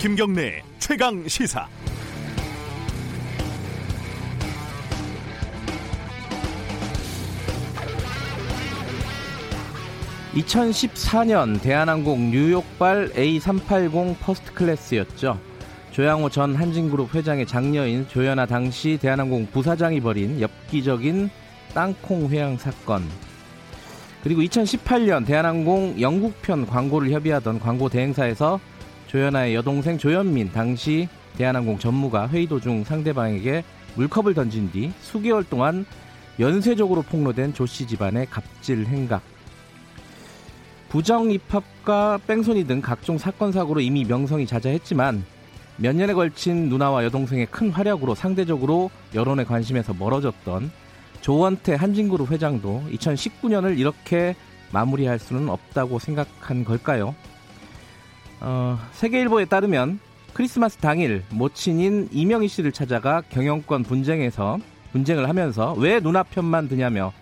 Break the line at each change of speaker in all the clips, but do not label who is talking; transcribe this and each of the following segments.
김경래 최강 시사.
(2014년) 대한항공 뉴욕발 A380 first class였죠. 조양호 전 한진그룹 회장의 장녀인 조현아 당시 대한항공 부사장이 벌인 엽기적인 땅콩 회항 사건. 그리고 2018년 대한항공 영국편 광고를 협의하던 광고 대행사에서 조연아의 여동생 조연민 당시 대한항공 전무가 회의 도중 상대방에게 물컵을 던진 뒤 수개월 동안 연쇄적으로 폭로된 조씨 집안의 갑질 행각. 부정 입학과 뺑소니 등 각종 사건 사고로 이미 명성이 자자했지만 몇 년에 걸친 누나와 여동생의 큰 활약으로 상대적으로 여론의 관심에서 멀어졌던 조원태 한진그룹 회장도 2019년을 이렇게 마무리할 수는 없다고 생각한 걸까요? 어, 세계일보에 따르면 크리스마스 당일 모친인 이명희 씨를 찾아가 경영권 분쟁에서 분쟁을 하면서 왜 누나 편만 드냐며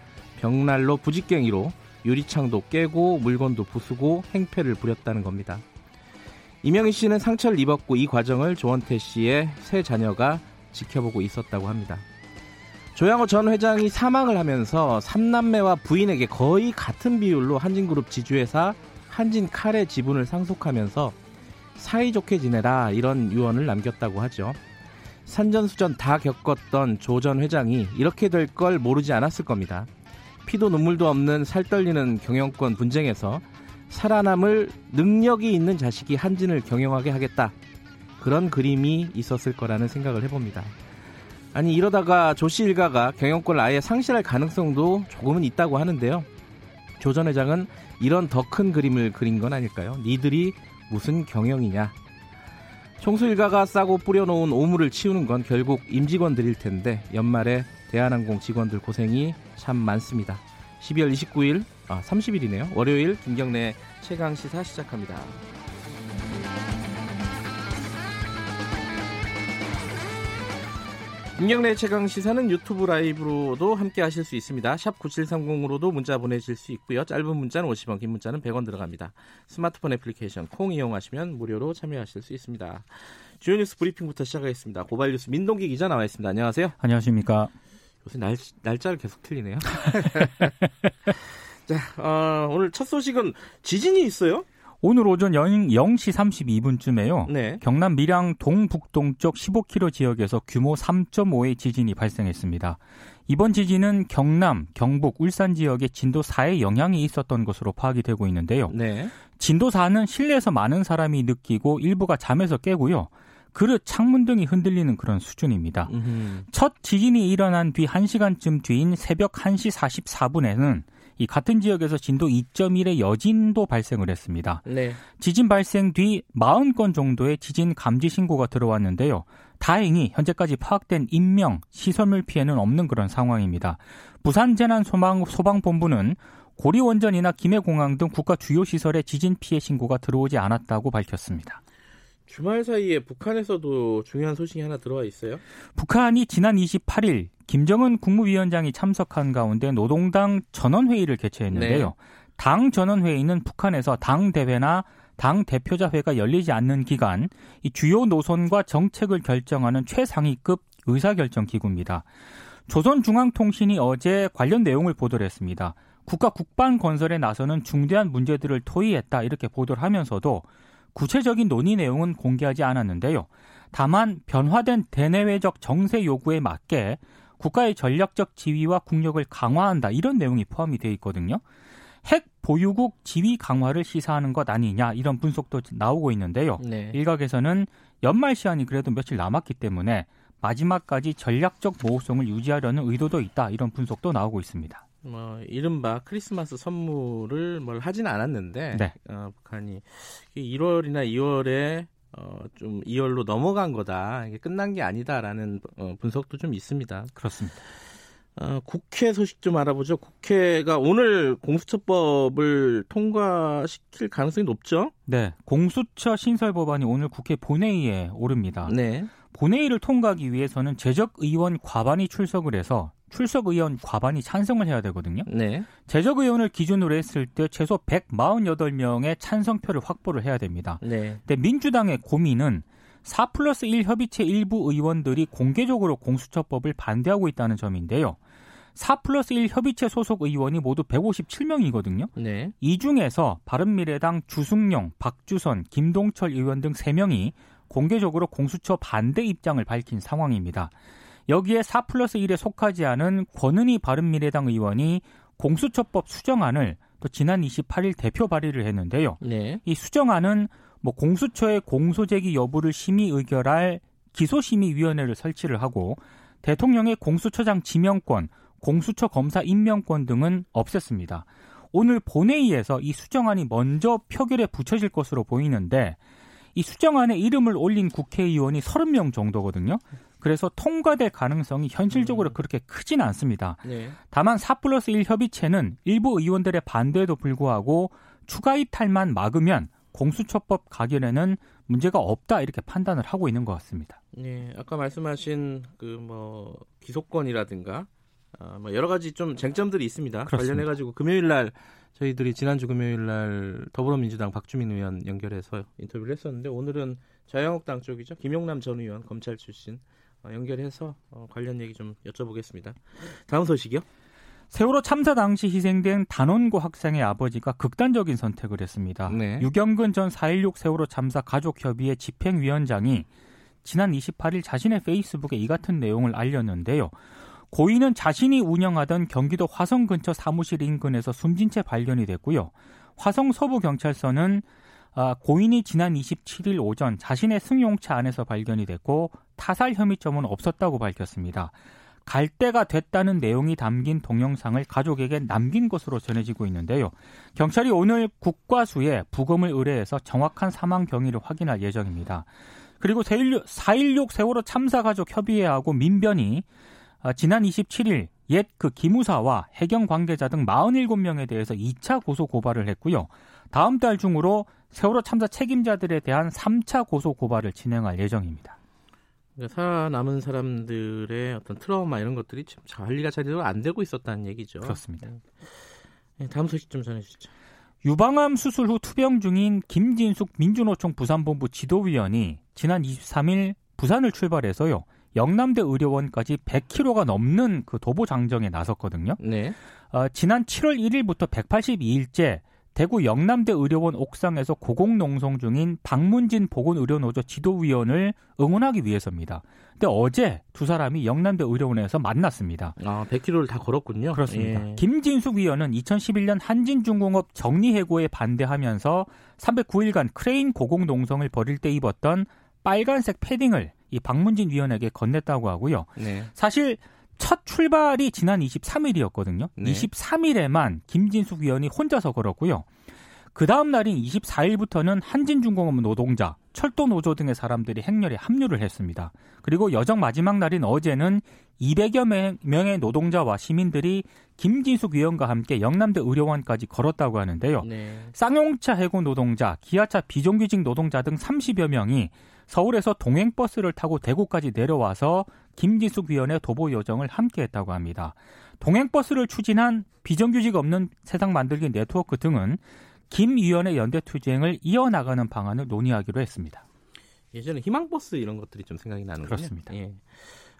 벽난로 부직갱이로 유리창도 깨고 물건도 부수고 행패를 부렸다는 겁니다. 이명희 씨는 상처를 입었고 이 과정을 조원태 씨의 세 자녀가 지켜보고 있었다고 합니다. 조양호 전 회장이 사망을 하면서 삼남매와 부인에게 거의 같은 비율로 한진그룹 지주회사 한진 칼의 지분을 상속하면서 사이좋게 지내라 이런 유언을 남겼다고 하죠. 산전수전 다 겪었던 조 전 회장이 이렇게 될 걸 모르지 않았을 겁니다. 피도 눈물도 없는 살떨리는 경영권 분쟁에서 살아남을 능력이 있는 자식이 한진을 경영하게 하겠다. 그런 그림이 있었을 거라는 생각을 해봅니다. 아니 이러다가 조씨 일가가 경영권을 아예 상실할 가능성도 조금은 있다고 하는데요. 조 전 회장은 이런 더 큰 그림을 그린 건 아닐까요? 니들이 무슨 경영이냐? 총수 일가가 싸고 뿌려놓은 오물을 치우는 건 결국 임직원들일 텐데 연말에 대한항공 직원들 고생이 참 많습니다. 12월 29일, 아 30일이네요. 월요일 김경래 최강 시사 시작합니다. 김경래 최강 시사는 유튜브 라이브로도 함께 하실 수 있습니다. 샵 9730으로도 문자 보내실 수 있고요. 짧은 문자는 50원, 긴 문자는 100원 들어갑니다. 스마트폰 애플리케이션 콩 이용하시면 무료로 참여하실 수 있습니다. 주요 뉴스 브리핑부터 시작하겠습니다. 고발 뉴스 민동기 기자 나와 있습니다. 안녕하세요.
안녕하십니까.
요새 날, 날짜를 계속 틀리네요. 자, 어, 오늘 첫 소식은 지진이 있어요?
오늘 오전 0, 0시 32분쯤에요.
네.
경남 밀양 동북동쪽 15km 지역에서 규모 3.5의 지진이 발생했습니다. 이번 지진은 경남, 경북, 울산 지역에 진도 4의 영향이 있었던 것으로 파악이 되고 있는데요.
네.
진도 4는 실내에서 많은 사람이 느끼고 일부가 잠에서 깨고요. 그릇, 창문 등이 흔들리는 그런 수준입니다.
음흠.
첫 지진이 일어난 뒤 1시간쯤 뒤인 새벽 1시 44분에는 이 같은 지역에서 진도 2.1의 여진도 발생을 했습니다.
네.
지진 발생 뒤 40건 정도의 지진 감지 신고가 들어왔는데요. 다행히 현재까지 파악된 인명, 시설물 피해는 없는 그런 상황입니다. 부산 재난 소방 소방 본부는 고리 원전이나 김해공항 등 국가 주요 시설에 지진 피해 신고가 들어오지 않았다고 밝혔습니다.
주말 사이에 북한에서도 중요한 소식이 하나 들어와 있어요.
북한이 지난 28일 김정은 국무위원장이 참석한 가운데 노동당 전원회의를 개최했는데요.
네.
당 전원회의는 북한에서 당 대회나 당 대표자회가 열리지 않는 기간 이 주요 노선과 정책을 결정하는 최상위급 의사결정 기구입니다. 조선중앙통신이 어제 관련 내용을 보도를 했습니다. 국가 국방 건설에 나서는 중대한 문제들을 토의했다 이렇게 보도를 하면서도 구체적인 논의 내용은 공개하지 않았는데요. 다만 변화된 대내외적 정세 요구에 맞게 국가의 전략적 지위와 국력을 강화한다 이런 내용이 포함이 되어 있거든요. 핵 보유국 지위 강화를 시사하는 것 아니냐 이런 분석도 나오고 있는데요.
네.
일각에서는 연말 시한이 그래도 며칠 남았기 때문에 마지막까지 전략적 모호성을 유지하려는 의도도 있다 이런 분석도 나오고 있습니다.
뭐 이른바 크리스마스 선물을 뭘 하진 않았는데
네.
어, 북한이 1월이나 2월에 어, 좀 2월로 넘어간 거다. 이게 끝난 게 아니다라는 어, 분석도 좀 있습니다.
그렇습니다.
어, 국회 소식 좀 알아보죠. 국회가 오늘 공수처법을 통과시킬 가능성이 높죠?
네, 공수처 신설 법안이 오늘 국회 본회의에 오릅니다.
네.
본회의를 통과하기 위해서는 재적 의원 과반이 출석을 해서 출석 의원 과반이 찬성을 해야 되거든요.
네.
재적 의원을 기준으로 했을 때 최소 148명의 찬성표를 확보를 해야 됩니다.
네.
근데 민주당의 고민은 4 플러스 1 협의체 일부 의원들이 공개적으로 공수처법을 반대하고 있다는 점인데요. 4 플러스 1 협의체 소속 의원이 모두 157명이거든요.
네.
이 중에서 바른미래당 주승용, 박주선, 김동철 의원 등 3명이 공개적으로 공수처 반대 입장을 밝힌 상황입니다. 여기에 4 플러스 1에 속하지 않은 권은희 바른미래당 의원이 공수처법 수정안을 또 지난 28일 대표 발의를 했는데요.
네.
이 수정안은 뭐 공수처의 공소제기 여부를 심의 의결할 기소심의위원회를 설치를 하고 대통령의 공수처장 지명권, 공수처 검사 임명권 등은 없앴습니다. 오늘 본회의에서 이 수정안이 먼저 표결에 붙여질 것으로 보이는데 이 수정안에 이름을 올린 국회의원이 30명 정도거든요. 그래서 통과될 가능성이 현실적으로 그렇게 크진 않습니다.
네.
다만 4 플러스 1 협의체는 일부 의원들의 반대에도 불구하고 추가 이탈만 막으면 공수처법 가결에는 문제가 없다 이렇게 판단을 하고 있는 것 같습니다.
네. 아까 말씀하신 그 뭐 기소권이라든가 아, 뭐 여러 가지 좀 쟁점들이 있습니다.
그렇습니다.
관련해 가지고 금요일 날 저희들이 지난주 금요일 날 더불어민주당 박주민 의원 연결해서 인터뷰를 했었는데 오늘은 자유한국당 쪽이죠. 김용남 전 의원 검찰 출신 어, 연결해서 어, 관련 얘기 좀 여쭤보겠습니다. 다음 소식이요.
세월호 참사 당시 희생된 단원고 학생의 아버지가 극단적인 선택을 했습니다.
네.
유경근 전 4.16 세월호 참사 가족협의회 집행위원장이 지난 28일 자신의 페이스북에 이 같은 내용을 알렸는데요. 고인은 자신이 운영하던 경기도 화성 근처 사무실 인근에서 숨진 채 발견이 됐고요. 화성 서부 경찰서는 아, 고인이 지난 27일 오전 자신의 승용차 안에서 발견이 됐고 타살 혐의점은 없었다고 밝혔습니다. 갈 때가 됐다는 내용이 담긴 동영상을 가족에게 남긴 것으로 전해지고 있는데요. 경찰이 오늘 국과수에 부검을 의뢰해서 정확한 사망 경위를 확인할 예정입니다. 그리고 4.16 세월호 참사 가족 협의회하고 민변이 아, 지난 27일 옛 그 기무사와 해경 관계자 등 47명에 대해서 2차 고소 고발을 했고요. 다음 달 중으로 세월호 참사 책임자들에 대한 3차 고소 고발을 진행할 예정입니다.
그러니까 살아남은 사람들의 어떤 트라우마 이런 것들이 좀 관리가 제대로 안 되고 있었다는 얘기죠.
그렇습니다.
네, 다음 소식 좀 전해주시죠.
유방암 수술 후 투병 중인 김진숙 민주노총 부산본부 지도위원이 지난 23일 부산을 출발해서요. 영남대 의료원까지 100km가 넘는 그 도보 장정에 나섰거든요.
네.
어, 지난 7월 1일부터 182일째 대구 영남대 의료원 옥상에서 고공농성 중인 박문진 보건의료노조 지도위원을 응원하기 위해서입니다. 근데 어제 두 사람이 영남대 의료원에서 만났습니다.
아, 100km를 다 걸었군요.
그렇습니다.
예.
김진숙 위원은 2011년 한진중공업 정리해고에 반대하면서 309일간 크레인 고공농성을 벌일 때 입었던 빨간색 패딩을 이 박문진 위원에게 건넸다고 하고요.
네.
사실 첫 출발이 지난 23일이었거든요.
네.
23일에만 김진숙 위원이 혼자서 걸었고요. 그 다음 날인 24일부터는 한진중공업 노동자, 철도 노조 등의 사람들이 행렬에 합류를 했습니다. 그리고 여정 마지막 날인 어제는 200여 명의 노동자와 시민들이 김진숙 위원과 함께 영남대 의료원까지 걸었다고 하는데요.
네.
쌍용차 해고 노동자, 기아차 비정규직 노동자 등 30여 명이 서울에서 동행버스를 타고 대구까지 내려와서 김지숙 위원의 도보 여정을 함께 했다고 합니다. 동행버스를 추진한 비정규직 없는 세상 만들기 네트워크 등은 김 위원의 연대 투쟁을 이어나가는 방안을 논의하기로 했습니다.
예전에 희망버스 이런 것들이 좀 생각이 나는군요.
그렇습니다.
예.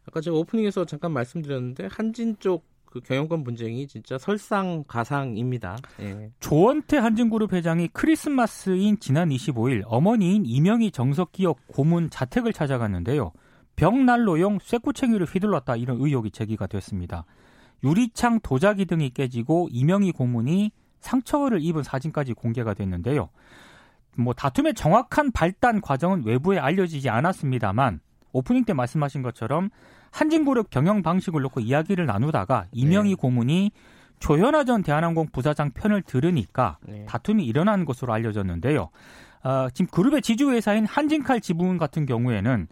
아까 제가 오프닝에서 잠깐 말씀드렸는데 한진 쪽 그 경영권 분쟁이 진짜 설상가상입니다. 예.
조원태 한진그룹 회장이 크리스마스인 지난 25일 어머니인 이명희 정석기업 고문 자택을 찾아갔는데요. 벽난로용 쇠꼬챙이를 휘둘렀다 이런 의혹이 제기가 됐습니다. 유리창 도자기 등이 깨지고 이명희 고문이 상처를 입은 사진까지 공개가 됐는데요. 뭐 다툼의 정확한 발단 과정은 외부에 알려지지 않았습니다만 오프닝 때 말씀하신 것처럼 한진그룹 경영 방식을 놓고 이야기를 나누다가 이명희
네.
고문이 조현아 전 대한항공 부사장 편을 들으니까
네.
다툼이 일어난 것으로 알려졌는데요. 어, 지금 그룹의 지주회사인 한진칼 지분 같은 경우에는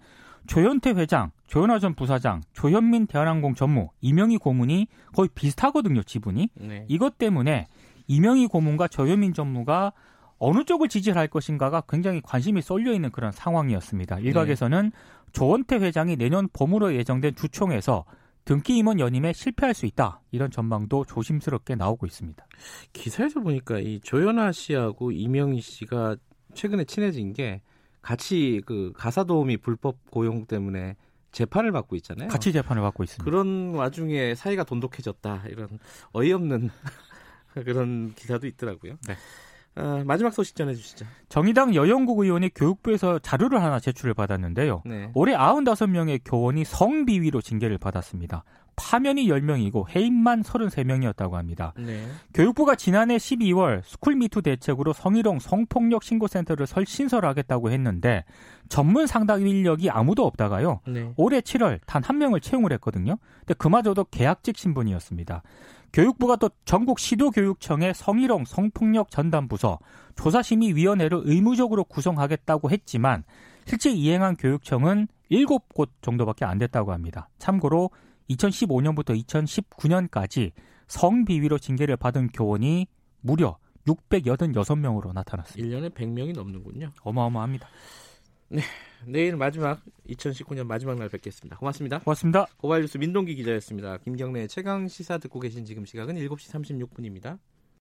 조현태 회장, 조현아 전 부사장, 조현민 대한항공 전무, 이명희 고문이 거의 비슷하거든요, 지분이.
네.
이것 때문에 이명희 고문과 조현민 전무가 어느 쪽을 지지를 할 것인가가 굉장히 관심이 쏠려 있는 그런 상황이었습니다. 일각에서는 조원태 회장이 내년 봄으로 예정된 주총에서 등기 임원 연임에 실패할 수 있다. 이런 전망도 조심스럽게 나오고 있습니다.
기사에서 보니까 이 조연아 씨하고 이명희 씨가 최근에 친해진 게 같이 그 가사 도우미 불법 고용 때문에 재판을 받고 있잖아요.
같이 재판을 받고 있습니다.
그런 와중에 사이가 돈독해졌다 이런 어이없는 그런 기사도 있더라고요.
네.
아, 마지막 소식 전해주시죠.
정의당 여영국 의원이 교육부에서 자료를 하나 제출을 받았는데요.
네.
올해 95명의 교원이 성비위로 징계를 받았습니다. 파면이 10명이고 해임만 33명이었다고 합니다.
네.
교육부가 지난해 12월 스쿨미투 대책으로 성희롱 성폭력 신고센터를 설 신설하겠다고 했는데 전문 상담 인력이 아무도 없다가요.
네.
올해 7월 단 한 명을 채용을 했거든요. 근데 그마저도 계약직 신분이었습니다. 교육부가 또 전국 시도교육청의 성희롱 성폭력 전담부서 조사심의위원회를 의무적으로 구성하겠다고 했지만 실제 이행한 교육청은 7곳 정도밖에 안 됐다고 합니다. 참고로 2015년부터 2019년까지 성비위로 징계를 받은 교원이 무려 686명으로 나타났습니다.
1년에 100명이 넘는군요.
어마어마합니다.
내일 마지막 2019년 마지막 날 뵙겠습니다. 고맙습니다.
고맙습니다.
고발뉴스 민동기 기자였습니다. 김경래 최강 시사 듣고 계신 지금 시각은 7시 36분입니다.